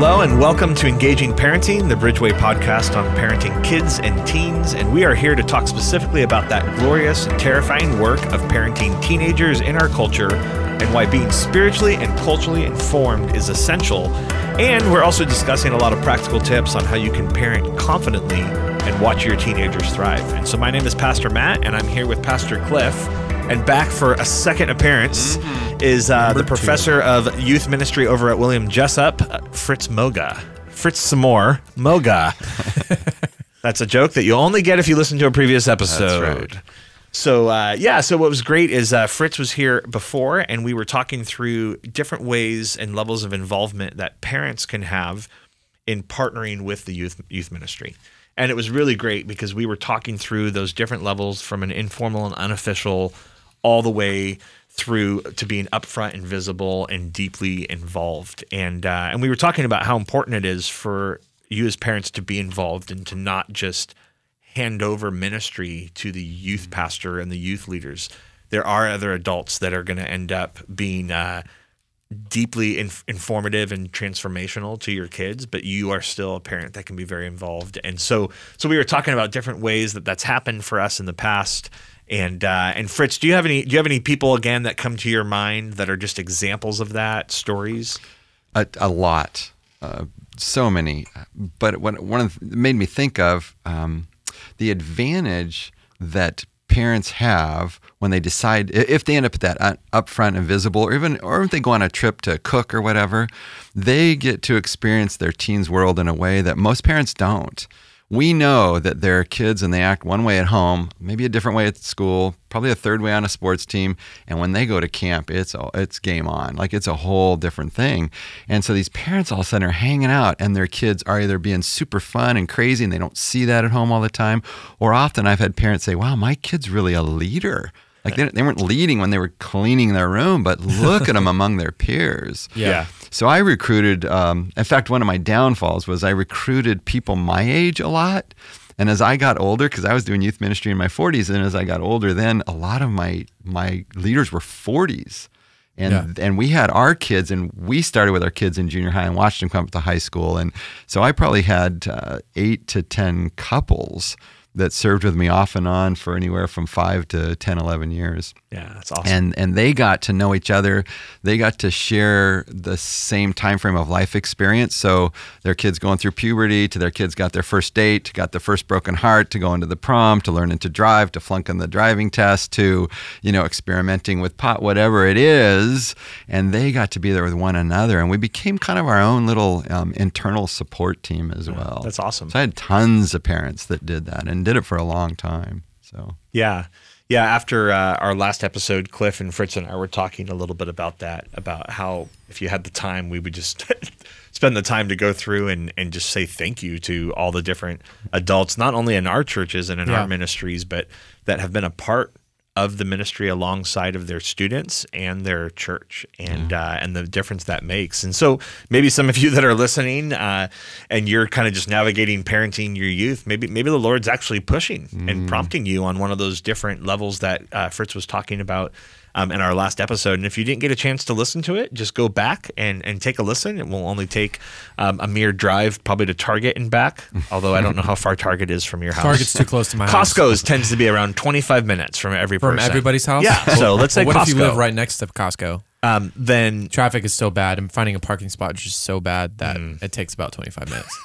Hello and welcome to Engaging Parenting, the Bridgeway podcast on parenting kids and teens. And we are here to talk specifically about that glorious and terrifying work of parenting teenagers in our culture and why being spiritually and culturally informed is essential. And we're also discussing a lot of practical tips on how you can parent confidently and watch your teenagers thrive. And so my name is Pastor Matt, and I'm here with Pastor Cliff. And back for a second appearance mm-hmm. is uh, the professor two. of youth ministry over at William Jessup, uh, Fritz Moga. Fritz some more. Moga. That's a joke that you'll only get if you listen to a previous episode. Right. So uh, yeah, so what was great is uh, Fritz was here before, and we were talking through different ways and levels of involvement that parents can have in partnering with the youth youth ministry. And it was really great because we were talking through those different levels from an informal and unofficial all the way through to being upfront and visible and deeply involved. And uh, and we were talking about how important it is for you as parents to be involved and to not just hand over ministry to the youth pastor and the youth leaders. There are other adults that are going to end up being uh, deeply inf- informative and transformational to your kids, but you are still a parent that can be very involved. And so, so we were talking about different ways that that's happened for us in the past and uh, and Fritz, do you have any do you have any people again that come to your mind that are just examples of that stories? A, a lot, uh, so many. But what one of the, made me think of um, the advantage that parents have when they decide if they end up at that upfront and visible or even or if they go on a trip to cook or whatever they get to experience their teens world in a way that most parents don't we know that there are kids and they act one way at home, maybe a different way at school, probably a third way on a sports team, and when they go to camp, it's it's game on. Like it's a whole different thing. And so these parents all of a sudden are hanging out, and their kids are either being super fun and crazy, and they don't see that at home all the time, or often I've had parents say, "Wow, my kid's really a leader." Like they, they weren't leading when they were cleaning their room, but look at them among their peers. Yeah. So I recruited. Um, in fact, one of my downfalls was I recruited people my age a lot. And as I got older, because I was doing youth ministry in my 40s, and as I got older, then a lot of my my leaders were 40s. And, yeah. and we had our kids, and we started with our kids in junior high and watched them come up to high school. And so I probably had uh, eight to 10 couples that served with me off and on for anywhere from five to 10, 11 years. Yeah, that's awesome. And and they got to know each other. They got to share the same time frame of life experience. So their kids going through puberty, to their kids got their first date, got the first broken heart, to going to the prom, to learning to drive, to flunking the driving test, to you know experimenting with pot, whatever it is. And they got to be there with one another, and we became kind of our own little um, internal support team as well. That's awesome. So I had tons of parents that did that and did it for a long time. So yeah. Yeah, after uh, our last episode, Cliff and Fritz and I were talking a little bit about that, about how if you had the time, we would just spend the time to go through and, and just say thank you to all the different adults, not only in our churches and in yeah. our ministries, but that have been a part of the ministry alongside of their students and their church and uh, and the difference that makes. And so maybe some of you that are listening uh, and you're kind of just navigating parenting your youth, maybe maybe the Lord's actually pushing mm. and prompting you on one of those different levels that uh, Fritz was talking about um, in our last episode. And if you didn't get a chance to listen to it, just go back and, and take a listen. It will only take um, a mere drive, probably to Target and back. Although I don't know how far Target is from your house. Target's too close to my house. Costco's tends to be around 25 minutes from every from person. everybody's house. Yeah. So let's say what Costco. if you live right next to Costco? Um, then traffic is so bad and finding a parking spot is just so bad that mm. it takes about 25 minutes.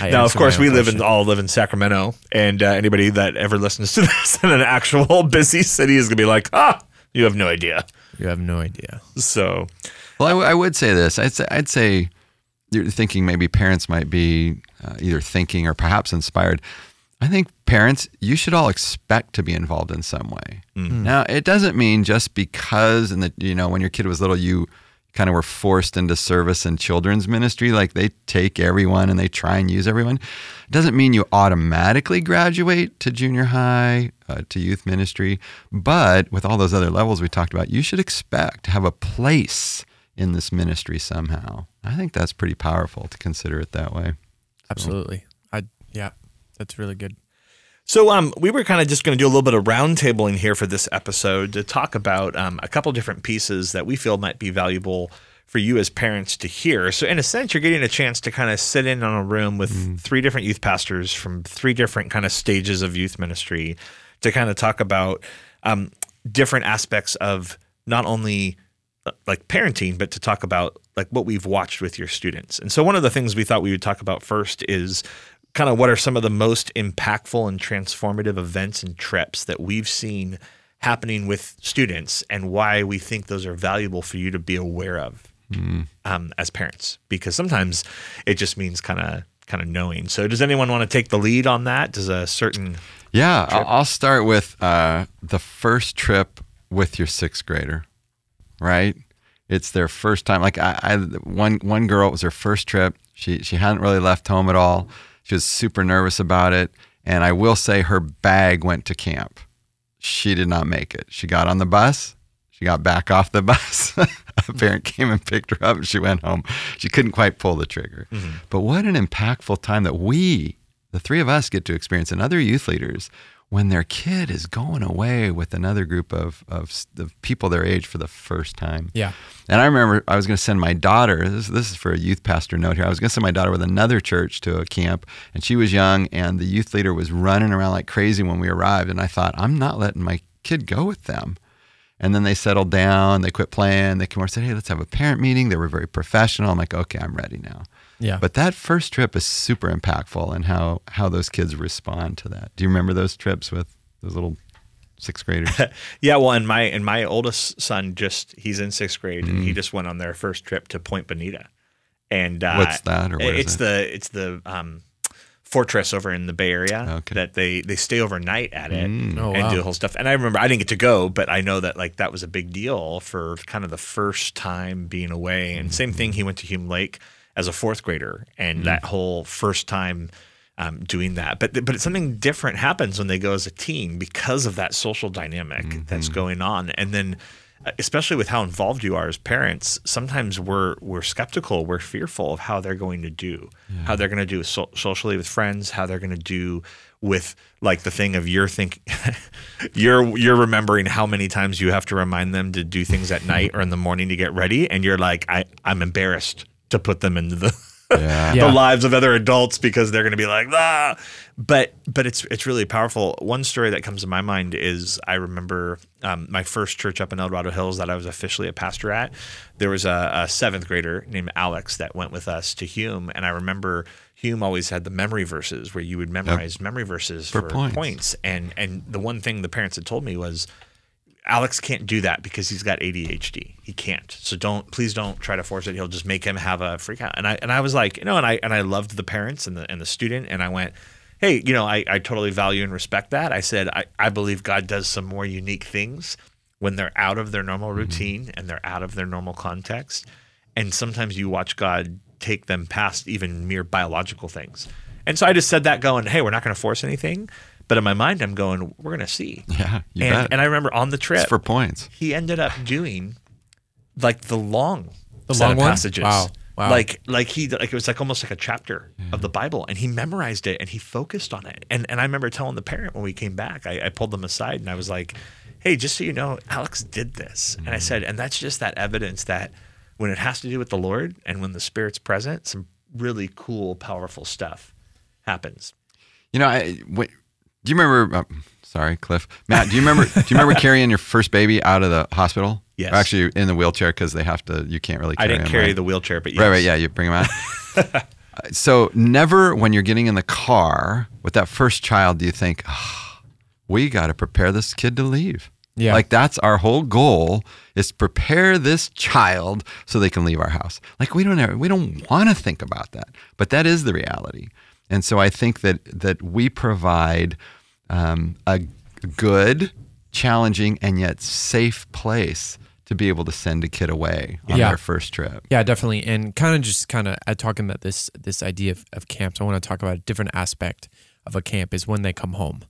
now, of course, we live in all live in Sacramento, and uh, anybody that ever listens to this in an actual busy city is gonna be like, ah, you have no idea. You have no idea. So, well, I, w- I would say this. I'd say, I'd say you're thinking maybe parents might be uh, either thinking or perhaps inspired. I think parents, you should all expect to be involved in some way. Mm-hmm. Now, it doesn't mean just because, and that you know, when your kid was little, you kind of were forced into service in children's ministry. Like they take everyone and they try and use everyone. It doesn't mean you automatically graduate to junior high, uh, to youth ministry. But with all those other levels we talked about, you should expect to have a place in this ministry somehow. I think that's pretty powerful to consider it that way. Absolutely. I yeah, that's really good. So um, we were kind of just going to do a little bit of roundtabling here for this episode to talk about um, a couple different pieces that we feel might be valuable for you as parents to hear. So, in a sense, you're getting a chance to kind of sit in on a room with Mm. three different youth pastors from three different kind of stages of youth ministry to kind of talk about um, different aspects of not only uh, like parenting, but to talk about like what we've watched with your students. And so, one of the things we thought we would talk about first is kind of what are some of the most impactful and transformative events and trips that we've seen happening with students and why we think those are valuable for you to be aware of um, as parents because sometimes it just means kind of kind of knowing so does anyone want to take the lead on that does a certain Yeah, I'll, I'll start with uh, the first trip with your sixth grader, right? It's their first time. Like I, I, one one girl it was her first trip. She she hadn't really left home at all. She was super nervous about it, and I will say her bag went to camp. She did not make it. She got on the bus. She got back off the bus. a parent came and picked her up, and she went home. She couldn't quite pull the trigger. Mm-hmm. But what an impactful time that we, the three of us, get to experience, and other youth leaders, when their kid is going away with another group of, of, of people their age for the first time. Yeah. And I remember I was going to send my daughter, this, this is for a youth pastor note here. I was going to send my daughter with another church to a camp, and she was young, and the youth leader was running around like crazy when we arrived. And I thought, I'm not letting my kid go with them. And then they settled down, they quit playing, they came over and said, Hey, let's have a parent meeting. They were very professional. I'm like, Okay, I'm ready now. Yeah. But that first trip is super impactful and how, how those kids respond to that. Do you remember those trips with those little sixth graders? yeah well and my and my oldest son just he's in sixth grade and he Mm. just went on their first trip to point bonita and uh, What's that, or what is it's it? the it's the um, fortress over in the bay area Okay. that they they stay overnight at it Mm. Oh, and wow. do the whole stuff. And I remember I didn't get to go, but I know that like that was a big deal for kind of the first time being away. And same thing, he went to Hume Lake as a fourth grader, and Mm. that whole first time. Um, doing that, but but something different happens when they go as a teen because of that social dynamic that's Mm-hmm. going on, and then uh, especially with how involved you are as parents, sometimes we're we're skeptical, we're fearful of how they're going to do, how they're going to do so- socially with friends, how they're going to do with like the thing of you're thinking you're you're remembering how many times you have to remind them to do things at night or in the morning to get ready, and you're like, I I'm embarrassed to put them into the Yeah. Yeah. lives of other adults because they're going to be like ah but but it's it's really powerful one story that comes to my mind is i remember um, my first church up in el dorado hills that i was officially a pastor at there was a, a seventh grader named alex that went with us to hume and i remember hume always had the memory verses where you would memorize memory verses For for, points. points and and the one thing the parents had told me was Alex can't do that because he's got ADHD. He can't. So don't please don't try to force it. He'll just make him have a freak out. And I and I was like, you know, and I and I loved the parents and the and the student and I went, Hey, you know, I, I totally value and respect that. I said, I, I believe God does some more unique things when they're out of their normal mm-hmm. routine and they're out of their normal context. And sometimes you watch God take them past even mere biological things. And so I just said that going, Hey, we're not gonna force anything. But in my mind I'm going, We're gonna see. Yeah, you and, bet. and I remember on the trip it's for points. he ended up doing like the long The set long of one? passages. Wow. Wow. Like like he like it was like almost like a chapter of the Bible, and he memorized it and he focused on it. And and I remember telling the parent when we came back, I, I pulled them aside and I was like, "Hey, just so you know, Alex did this." And I mm. said, and that's just that evidence that when it has to do with the Lord and when the Spirit's present, some really cool, powerful stuff happens. You know, I, wait, do you remember? Uh, sorry, Cliff. Matt, do you remember? do you remember carrying your first baby out of the hospital? Yes. Or actually, in the wheelchair because they have to. You can't really. I Carry didn't him, carry right? the wheelchair, but yes. Right, right, yeah. You bring him out. Uh, so never, when you're getting in the car with that first child, do you think, "Ah, we got to prepare this kid to leave? Yeah. Like that's our whole goal is to prepare this child so they can leave our house. Like we don't ever, we don't want to think about that, but that is the reality. And so I think that that we provide um, a good, challenging, and yet safe place to be able to send a kid away on Yeah. their first trip. Yeah, definitely. And kind of just kind of uh, talking about this this idea of, of camps. I want to talk about a different aspect of a camp is when they come home.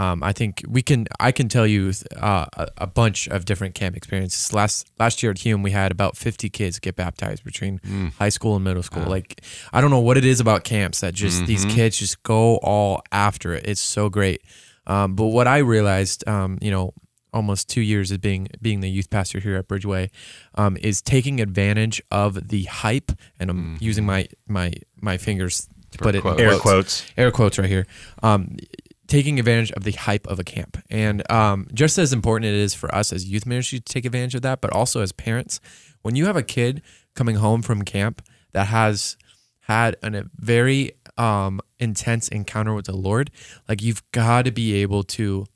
Um, I think we can. I can tell you uh, a, bunch of different camp experiences. Last last year at Hume, we had about fifty kids get baptized between high school and middle school. Like I don't know what it is about camps that just these kids just go all after it. It's so great. Um, but what I realized, um, you know, almost two years of being being the youth pastor here at Bridgeway, um, is taking advantage of the hype, and I'm using my my my fingers to put it. Air quotes. air quotes right here. Um, taking advantage of the hype of a camp, and um, just as important it is for us as youth ministry to take advantage of that, but also as parents, when you have a kid coming home from camp that has had an, a very um, intense encounter with the Lord, like you've got to be able to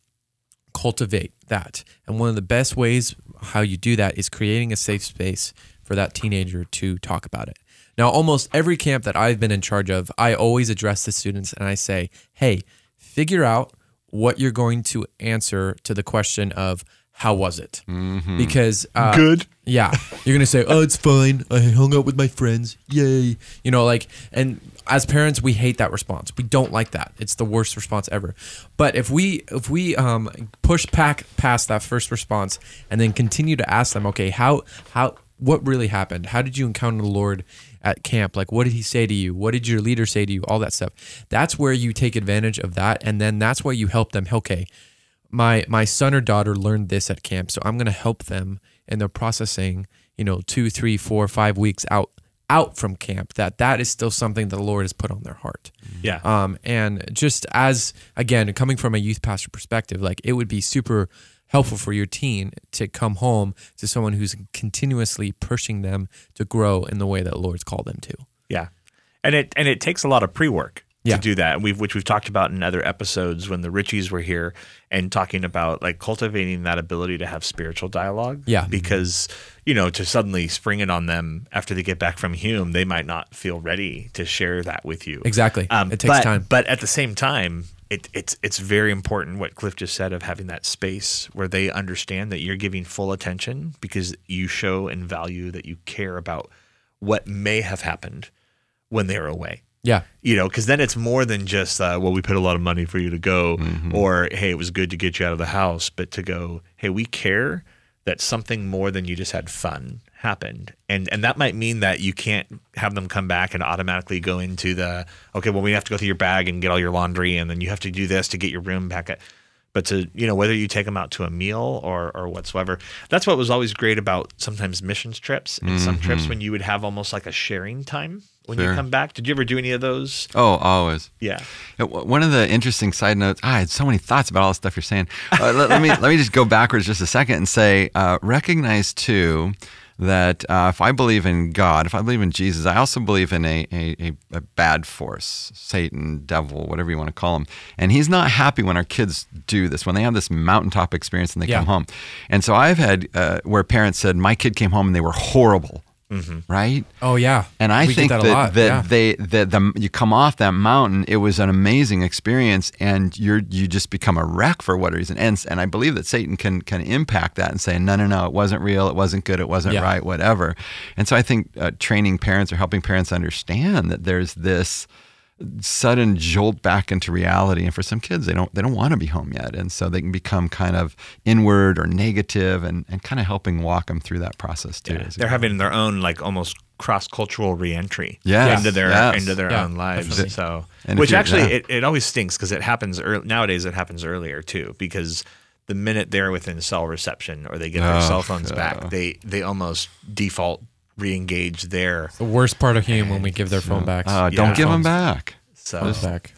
cultivate that. And one of the best ways how you do that is creating a safe space for that teenager to talk about it. Now, almost every camp that I've been in charge of, I always address the students and I say, hey, figure out what you're going to answer to the question of how was it? Because uh, Good. yeah, you're gonna say, "Oh, it's fine. I hung out with my friends. Yay!" You know, like, and as parents, we hate that response. We don't like that. It's the worst response ever. But if we if we um, push back past that first response and then continue to ask them, okay, how how what really happened? How did you encounter the Lord at camp? Like, what did He say to you? What did your leader say to you? All that stuff. That's where you take advantage of that, and then that's why you help them. Okay, my my son or daughter learned this at camp so i'm going to help them in their processing you know two three four five weeks out out from camp that that is still something that the lord has put on their heart Yeah. um and just as again coming from a youth pastor perspective like it would be super helpful for your teen to come home to someone who's continuously pushing them to grow in the way that the lord's called them to Yeah, and it and it takes a lot of pre work Yeah. to do that. And we've which we've talked about in other episodes when the Richies were here and talking about like cultivating that ability to have spiritual dialogue. Yeah. because you know to suddenly spring it on them after they get back from Hume, they might not feel ready to share that with you. exactly Um, it takes but, time But at the same time, it, it's it's very important what Cliff just said of having that space where they understand that you're giving full attention because you show and value that you care about what may have happened when they were away. yeah You know, because then it's more than just uh, well, we put a lot of money for you to go, or hey, it was good to get you out of the house, but to go, hey, we care that something more than you just had fun happened, and and that might mean that you can't have them come back and automatically go into the okay, well, we have to go through your bag and get all your laundry, and then you have to do this to get your room back. At, but to you know whether you take them out to a meal or or whatsoever that's what was always great about sometimes missions trips and some mm-hmm. trips when you would have almost like a sharing time when you come back did you ever do any of those Oh, always. yeah One of the interesting side notes. Ah, I had so many thoughts about all the stuff you're saying. Uh, let, let me let me just go backwards just a second and say, uh, recognize too that uh, if I believe in God, if I believe in Jesus, I also believe in a, a, a, a bad force, Satan, devil, whatever you want to call him. And he's not happy when our kids do this, when they have this mountaintop experience and they Yeah. come home. And so I've had uh, where parents said, my kid came home and they were horrible, right? oh yeah And I We get think that that, a lot, that yeah. they that the you come off that mountain, it was an amazing experience, and you're you just become a wreck for what reason? And and I believe that Satan can can impact that and say, no, no, no, it wasn't real, it wasn't good, it wasn't Yeah. right, whatever. And so I think uh, training parents or helping parents understand that there's this sudden jolt back into reality and for some kids they don't they don't want to be home yet and so they can become kind of inward or negative and, and kind of helping walk them through that process too Yeah, they're having their own like almost cross cultural reentry Yes, into their yes. into their Yeah, own lives. definitely. So, And which actually yeah. it, it always stinks because it happens early, nowadays. It happens earlier too because the minute they're within cell reception or they get their Oh, cell phones yeah. back, they they almost default re-engage there. the worst part of human when we give their phone back uh, don't give them back So Phones back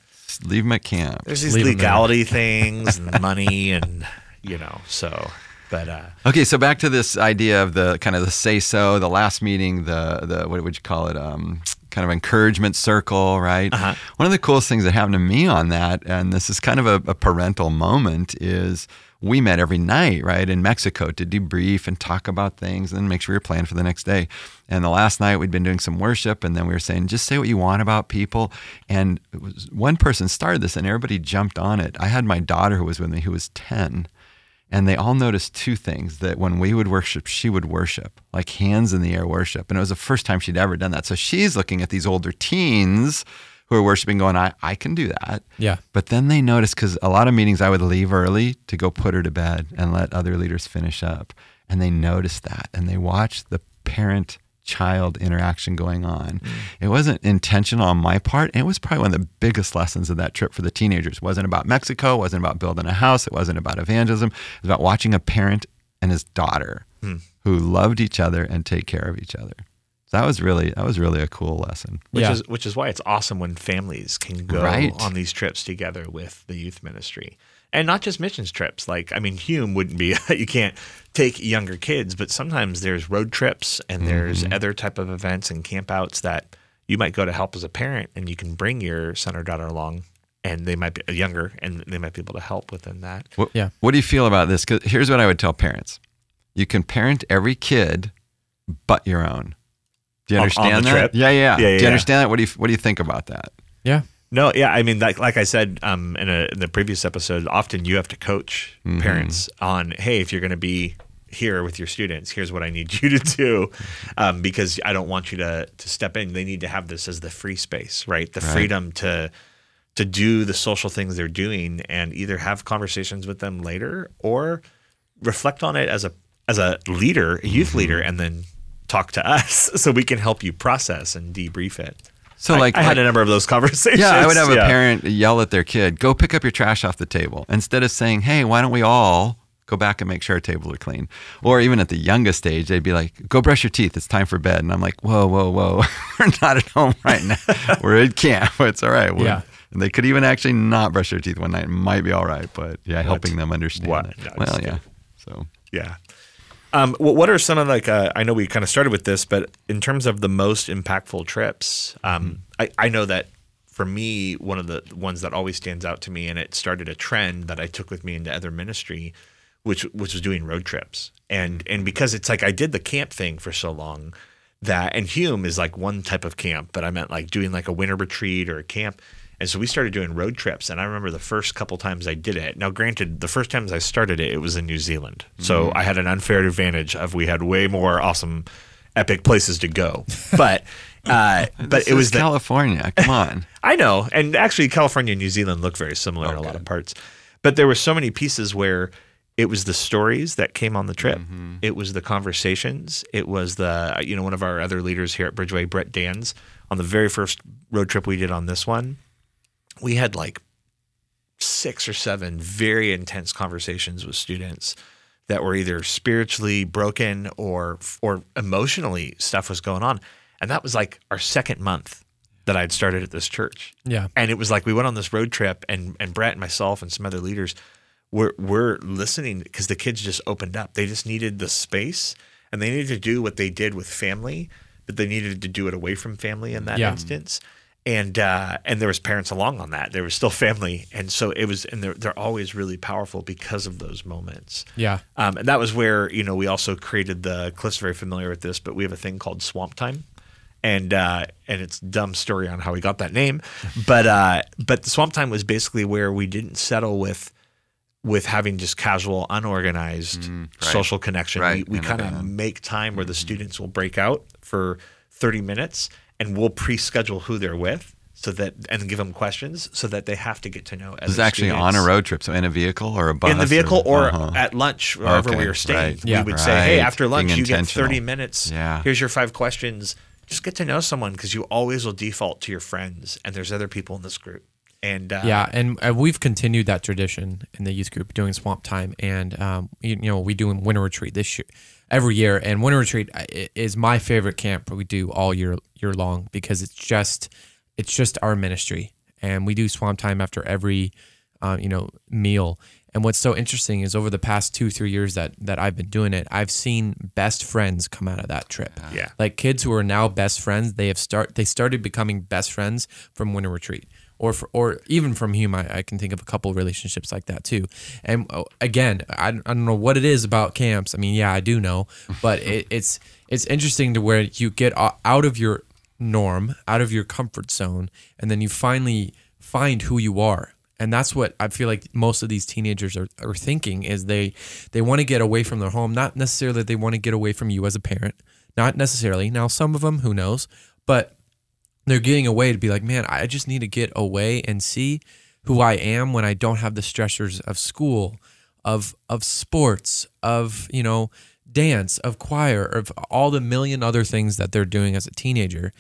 leave them at camp there's these Leave 'em there. legality things and money and you know so. But uh, Okay, so back to this idea of the kind of the say so, the last meeting, the the what would you call it? Um, kind of encouragement circle, right? Uh-huh. One of the coolest things that happened to me on that, and this is kind of a, a parental moment, is we met every night, right, in Mexico to debrief and talk about things and make sure we were planning for the next day. And the last night we'd been doing some worship, and then we were saying, just say what you want about people. And it was, one person started this, and everybody jumped on it. I had my daughter who was with me, who was 10. And they all noticed two things that when we would worship, she would worship, like hands in the air worship. And it was the first time she'd ever done that. So she's looking at these older teens who are worshiping, going, I, I can do that. yeah But then they noticed because a lot of meetings I would leave early to go put her to bed and let other leaders finish up. And they noticed that and they watched the parent child interaction going on. Mm. It wasn't intentional on my part. And it was probably one of the biggest lessons of that trip for the teenagers. It wasn't about Mexico, it wasn't about building a house, it wasn't about evangelism. It was about watching a parent and his daughter hmm. who loved each other and take care of each other. So that was really that was really a cool lesson. Which Yeah. is which is why it's awesome when families can go Right. on these trips together with the youth ministry. And not just missions trips. Like I mean Hume wouldn't be you can't take younger kids, but sometimes there's road trips and there's mm-hmm. other type of events and campouts that you might go to help as a parent and you can bring your son or daughter along and they might be uh, younger and they might be able to help within that. What, Yeah. What do you feel about this? Because here's what I would tell parents: you can parent every kid, but your own. Do you On- on understand the that? trip? Yeah, yeah, Yeah, yeah, Do you yeah. understand that? What do you What do you think about that? Yeah. No, yeah, I mean, like like I said um, in, a, in the previous episode, often you have to coach parents on, hey, if you're going to be here with your students, here's what I need you to do, um, because I don't want you to to step in. They need to have this as the free space, right? The Right. freedom to to do the social things they're doing and either have conversations with them later or reflect on it as a as a leader, a youth leader, and then talk to us so we can help you process and debrief it. So, I- like, I, had like- a number of those conversations. Yeah, I would have a parent yell at their kid, "Go pick up your trash off the table," instead of saying, "Hey, why don't we all go back and make sure our tables are clean?" Or even at the youngest age, they'd be like, "Go brush your teeth. It's time for bed." And I'm like, "Whoa, whoa, whoa! We're not at home right now. We're at camp. It's all right." Yeah. And they could even actually not brush their teeth one night. It might be all right, but yeah, helping them understand What? it. No, well, yeah. So Yeah. Um, what, are some of like, uh, I know we kind of started with this, but in terms of the most impactful trips, um, I, I know that for me, one of the ones that always stands out to me, and it started a trend that I took with me into other ministry, which which was doing road trips, and and because it's like I did the camp thing for so long, that and Hume is like one type of camp, but I meant like doing like a winter retreat or a camp. And so we started doing road trips, and I remember the first couple times I did it. Now, granted, the first times I started it, it was in New Zealand, so I had an unfair advantage of we had way more awesome, epic places to go. But, uh, but it was the, California. Come on. I know, and actually, California and New Zealand look very similar in a lot of parts. But there were so many pieces where it was the stories that came on the trip. It was the conversations. It was the you know one of our other leaders here at Bridgeway, Brett Dans, on the very first road trip we did on this one. We had like six or seven very intense conversations with students that were either spiritually broken or or emotionally stuff was going on. And that was like our second month that I'd started at this church. Yeah. And it was like we went on this road trip and and Brett and myself and some other leaders were were listening because the kids just opened up. They just needed the space and they needed to do what they did with family, but they needed to do it away from family in that Yeah. instance. And uh, and there was parents along on that. There was still family, and so it was. And they're they're always really powerful because of those moments. Yeah. Um, and that was where you know we also created the Cliff's very familiar with this, but we have a thing called Swamp Time, and uh, and it's a dumb story on how we got that name, but uh, but the Swamp Time was basically where we didn't settle with with having just casual, unorganized right. social connection. Right, We, we kind of make time where the students will break out for thirty minutes, and we'll pre-schedule who they're with. So that and give them questions so that they have to get to know. This is actually on a road trip, so in a vehicle or a bus. in the vehicle or uh-huh. at lunch wherever Okay, we were staying. right. Yeah. We would say, "Hey, after lunch, Being you get 30 minutes. Yeah. Here's your five questions. Just get to know someone because you always will default to your friends, and there's other people in this group. And uh, Yeah, and uh, we've continued that tradition in the youth group doing swamp time, and um, you, you know we do winter retreat this year, every year, and winter retreat uh, is my favorite camp we do all year year long because it's just it's just our ministry, and we do swamp time after every uh, you know meal. And what's so interesting is over the past two three years that that I've been doing it, I've seen best friends come out of that trip. Yeah. like kids who are now best friends, they have start they started becoming best friends from winter retreat or for, or even from Hume, I, I can think of a couple relationships like that too. And uh, again, I, I don't know what it is about camps. I mean, yeah, I do know, but it, it's it's interesting to where you get out of your norm, out of your comfort zone, and then you finally find who you are. And that's what I feel like most of these teenagers are, are thinking is they they want to get away from their home, not necessarily they want to get away from you as a parent, not necessarily. Now some of them, who knows, but they're getting away to be like, man, I just need to get away and see who I am when I don't have the stressors of school, of of sports, of you know dance, of choir, of all the million other things that they're doing as a teenager,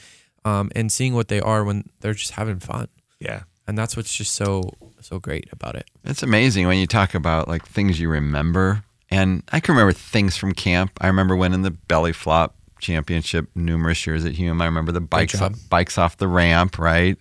um, and seeing what they are when they're just having fun. Yeah. And that's what's just so so great about it. It's amazing when you talk about like things you remember. And I can remember things from camp. I remember winning the belly flop championship numerous years at Hume. I remember the bikes job. bikes off the ramp, right?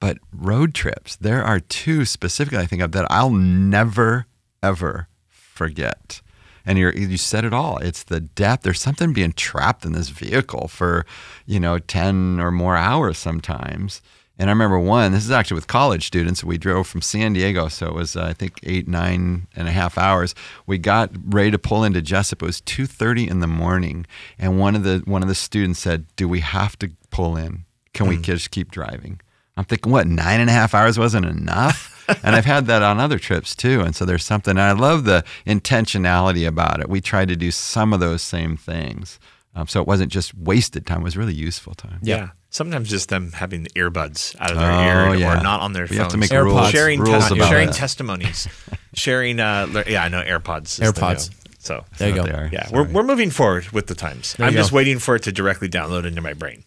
But road trips, there are two specifically I think of that I'll never ever forget. And you you said it all. It's the depth. There's something being trapped in this vehicle for, you know, 10 or more hours sometimes. And I remember one, this is actually with college students. We drove from San Diego. So it was, uh, I think, eight, nine and a half hours. We got ready to pull into Jessup. It was 2.30 in the morning. And one of the, one of the students said, do we have to pull in? Can we just keep driving? I'm thinking, what, nine and a half hours wasn't enough? and I've had that on other trips too. And so there's something, and I love the intentionality about it. We tried to do some of those same things. Um, so it wasn't just wasted time, it was really useful time. Yeah. Sometimes just them having the earbuds out of their Oh, ear yeah. or not on their We phones. have to make AirPods. rules, sharing rules tes- about sharing that. testimonies, sharing. Uh, lear- yeah, I know AirPods. is the AirPods. So There you go. what they are. yeah, Sorry. we're, we're moving forward with the times. There I'm just go. waiting for it to directly download into my brain.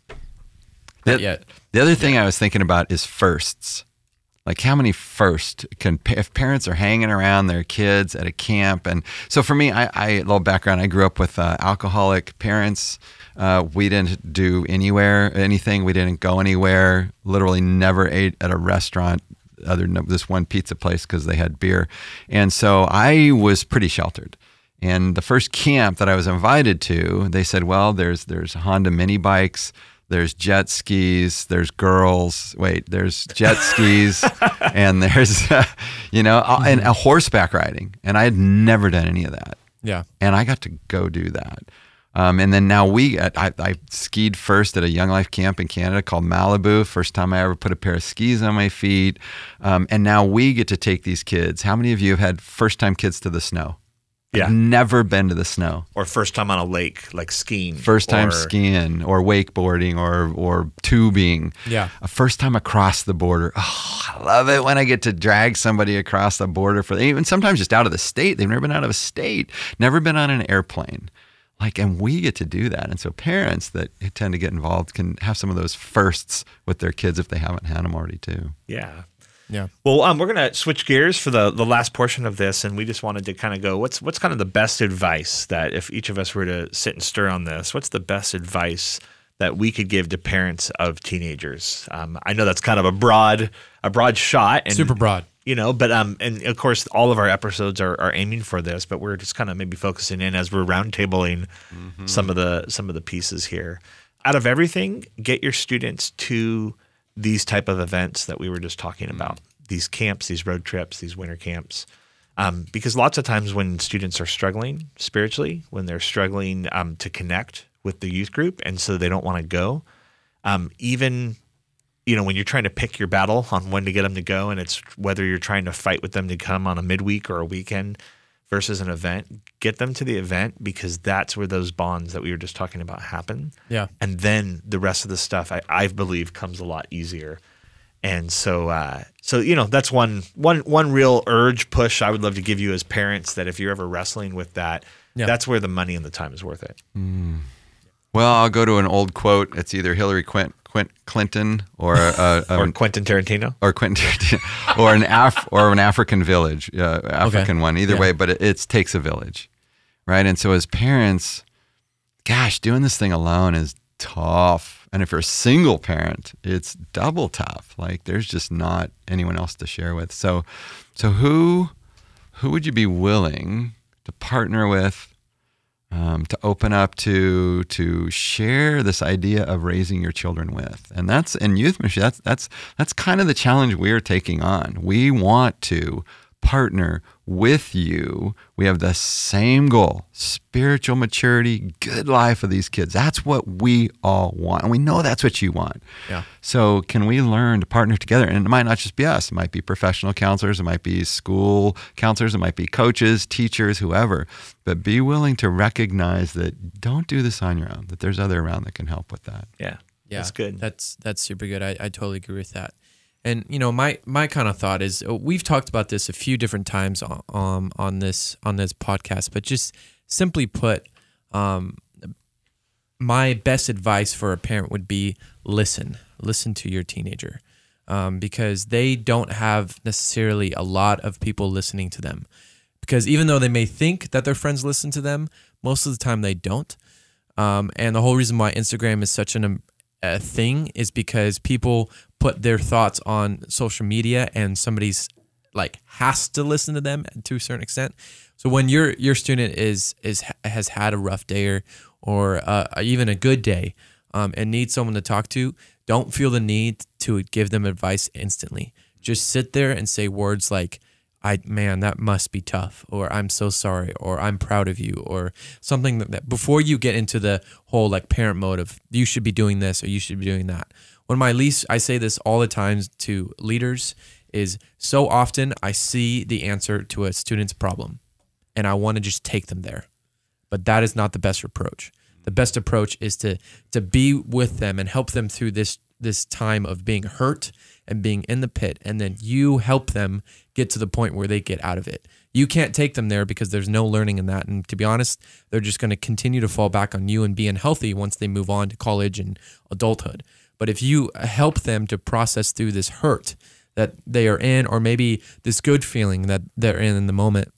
Not The- yet. The other thing I was thinking about is firsts. Like how many first can if parents are hanging around their kids at a camp and so for me I, I a little background I grew up with uh, alcoholic parents. Uh, we didn't do anywhere anything. We didn't go anywhere. Literally never ate at a restaurant other than this one pizza place because they had beer. And so I was pretty sheltered. And the first camp that I was invited to, they said, "Well, there's there's Honda mini bikes, there's jet skis, there's girls. Wait, there's jet skis, and there's uh, you know, uh, and a horseback riding." And I had never done any of that, Yeah. and I got to go do that. Um, and then now we, I, I skied first at a Young Life camp in Canada called Malibu. First time I ever put a pair of skis on my feet. Um, and now we get to take these kids. How many of you have had first time kids to the snow? Yeah. Never been to the snow. Or first time on a lake, like skiing. First time or- skiing or wakeboarding or or tubing. Yeah. A first time across the border. Oh, I love it when I get to drag somebody across the border for even sometimes just out of the state. They've never been out of a state, never been on an airplane. Like, and we get to do that. And so parents that tend to get involved can have some of those firsts with their kids if they haven't had them already too. Yeah. Yeah. Well, um, we're gonna switch gears for the the last portion of this, and we just wanted to kind of go. What's what's kind of the best advice that if each of us were to sit and stir on this, what's the best advice that we could give to parents of teenagers? Um, I know that's kind of a broad a broad shot, and Super broad. you know, but um, and of course, all of our episodes are, are aiming for this, but we're just kind of maybe focusing in as we're roundtabling some of the some of the pieces here. Out of everything, get your students to these type of events that we were just talking about. These camps, these road trips, these winter camps. Um, because lots of times when students are struggling spiritually, when they're struggling um, to connect with the youth group, and so they don't want to go, um, even you know when you're trying to pick your battle on when to get them to go, and it's whether you're trying to fight with them to come on a midweek or a weekend versus an event, get them to the event because that's where those bonds that we were just talking about happen Yeah. and then the rest of the stuff I, I believe comes a lot easier. And so, uh, so you know, that's one one one real urge push I would love to give you as parents that if you're ever wrestling with that, Yeah. that's where the money and the time is worth it. Well, I'll go to an old quote. It's either Hillary Quint, Quint, Clinton or a, a, Or Quentin Tarantino. or Quentin Tarantino, or an Af or an African village, uh, African one. Either Yeah. way, but it, it takes a village, right? And so as parents, gosh, doing this thing alone is tough. And if you're a single parent, it's double tough. Like there's just not anyone else to share with. So, so who who would you be willing to partner with? Um, to open up to to share this idea of raising your children with. And that's in youth ministry that's that's that's kind of the challenge we're taking on. We want to partner with you we have the same goal spiritual maturity good life for these kids that's what we all want and we know that's what you want Yeah. so can we learn to partner together? And it might not just be us. It might be professional counselors. It might be school counselors. It might be coaches, teachers, whoever. But be willing to recognize that don't do this on your own. That there's other around that can help with that. Yeah, Yeah, that's good. That's that's super good. I, I totally agree with that. And you know, my my kind of thought is uh, we've talked about this a few different times on um, on this on this podcast, but just simply put, um, my best advice for a parent would be listen, listen to your teenager, um, because they don't have necessarily a lot of people listening to them. Because even though they may think that their friends listen to them, most of the time they don't. Um, and the whole reason why Instagram is such an, um, a thing is because people put their thoughts on social media and somebody's like has to listen to them to a certain extent. So when your your student is is has had a rough day or or uh, even a good day um, and needs someone to talk to, don't feel the need to give them advice instantly. Just sit there and say words like, I man, that must be tough, or I'm so sorry, or I'm proud of you, or something that, that before you get into the whole like parent mode of you should be doing this or you should be doing that. One of my least I say this all the times to leaders is so often I see the answer to a student's problem and I want to just take them there. But that is not the best approach. The best approach is to to be with them and help them through this this time of being hurt and being in the pit and then you help them get to the point where they get out of it. You can't take them there because there's no learning in that and to be honest, they're just going to continue to fall back on you and be unhealthy once they move on to college and adulthood. But if you help them to process through this hurt that they are in or maybe this good feeling that they're in in the moment,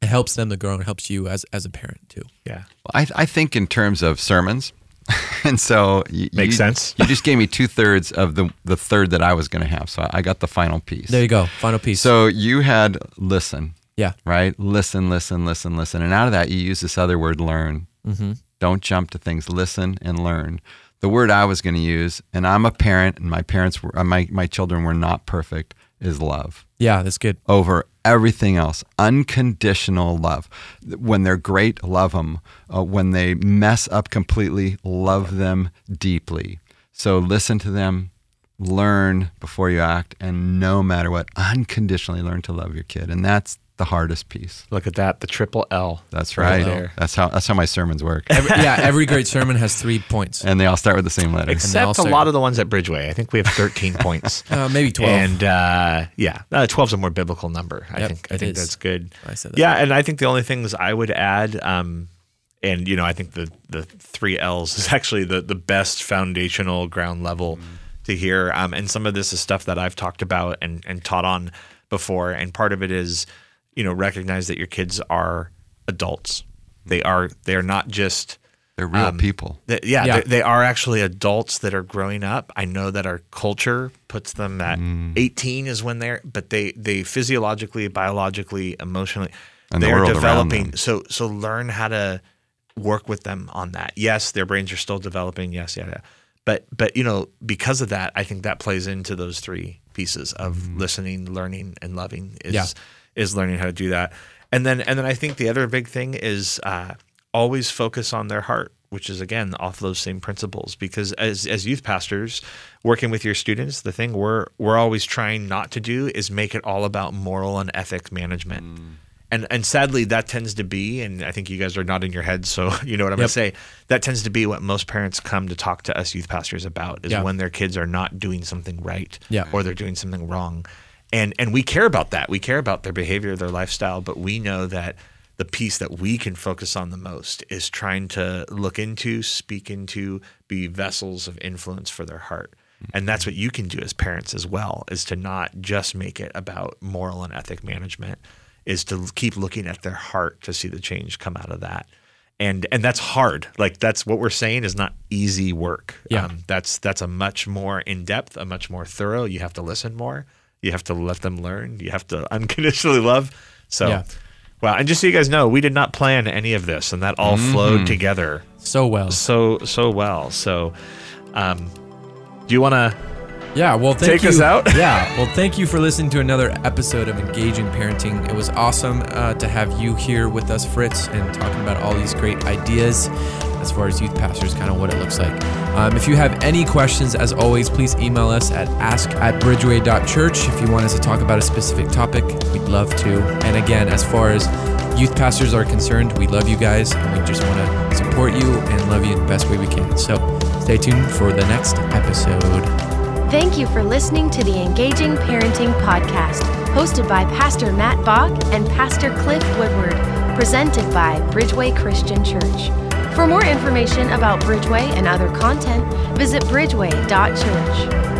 it helps them to grow and helps you as as a parent too. Yeah. I, I think in terms of sermons, and so y- Makes you, sense. you just gave me two thirds of the the third that I was going to have, so I got the final piece. There you go. Final piece. So you had listen, yeah. right? Listen, listen, listen, listen, and out of that you use this other word, learn. Mm-hmm. Don't jump to things. Listen and learn. The word I was going to use, and I'm a parent, and my parents were uh, my my children were not perfect, is love Yeah, that's good. over everything else. Unconditional love. When they're great, love them. Uh, when they mess up completely, love them deeply. So listen to them, learn before you act, and no matter what, unconditionally learn to love your kid. And that's the hardest piece. Look at that, the triple L. That's Right right. there. That's how that's how my sermons work. Every, yeah, every great sermon has three points. And they all start with the same letter. Except a lot of the ones at Bridgeway. I think we have 13 points. Uh, maybe twelve. And uh, yeah, uh, 12 is a more biblical number. I Yep, think I think is. that's good. I said that. Yeah, and I think the only things I would add, um, and you know, I think the the three L's is actually the the best foundational ground level to hear. Um, and some of this is stuff that I've talked about and and taught on before. And part of it is, you know, recognize that your kids are adults. They are they are not just They're real um, people. that, yeah, Yeah. They, they are actually adults that are growing up. I know that our culture puts them at Mm. 18 is when they're, but they they physiologically, biologically, emotionally, And they are world around developing. them. So so learn how to work with them on that. Yes, their brains are still developing. Yes, yeah, yeah. But but you know because of that, I think that plays into those three pieces of Mm-hmm. listening, learning, and loving. Is Yeah. Is learning how to do that. And then and then I think the other big thing is uh, always focus on their heart, which is again off those same principles. Because as as youth pastors working with your students, the thing we're we're always trying not to do is make it all about moral and ethics management. And and sadly that tends to be, and I think you guys are nodding your heads, so you know what I'm Yep. gonna say. That tends to be what most parents come to talk to us youth pastors about is Yeah. when their kids are not doing something right Yeah. or they're doing something wrong. And and we care about that. We care about their behavior, their lifestyle, but we know that the piece that we can focus on the most is trying to look into, speak into, be vessels of influence for their heart. And that's what you can do as parents as well, is to not just make it about moral and ethic management, is to keep looking at their heart to see the change come out of that. And and that's hard. Like that's what we're saying is not easy work. Yeah. Um, that's that's a much more in depth, a much more thorough. You have to listen more. You have to let them learn. You have to unconditionally love. So, Yeah. well, and just so you guys know, we did not plan any of this, and that all flowed together so well. so so well. So, um, do you want to? Yeah, well, thank Take you. us out? yeah, well, thank you for listening to another episode of Engaging Parenting. It was awesome uh, to have you here with us, Fritz, and talking about all these great ideas as far as youth pastors, kind of what it looks like. Um, if you have any questions, as always, please email us at ask at bridgeway.church. If you want us to talk about a specific topic, we'd love to. And again, as far as youth pastors are concerned, we love you guys, and we just want to support you and love you in the best way we can. So stay tuned for the next episode. Thank you for listening to the Engaging Parenting Podcast, hosted by Pastor Matt Bach and Pastor Cliff Woodward, presented by Bridgeway Christian Church. For more information about Bridgeway and other content, visit bridgeway.church.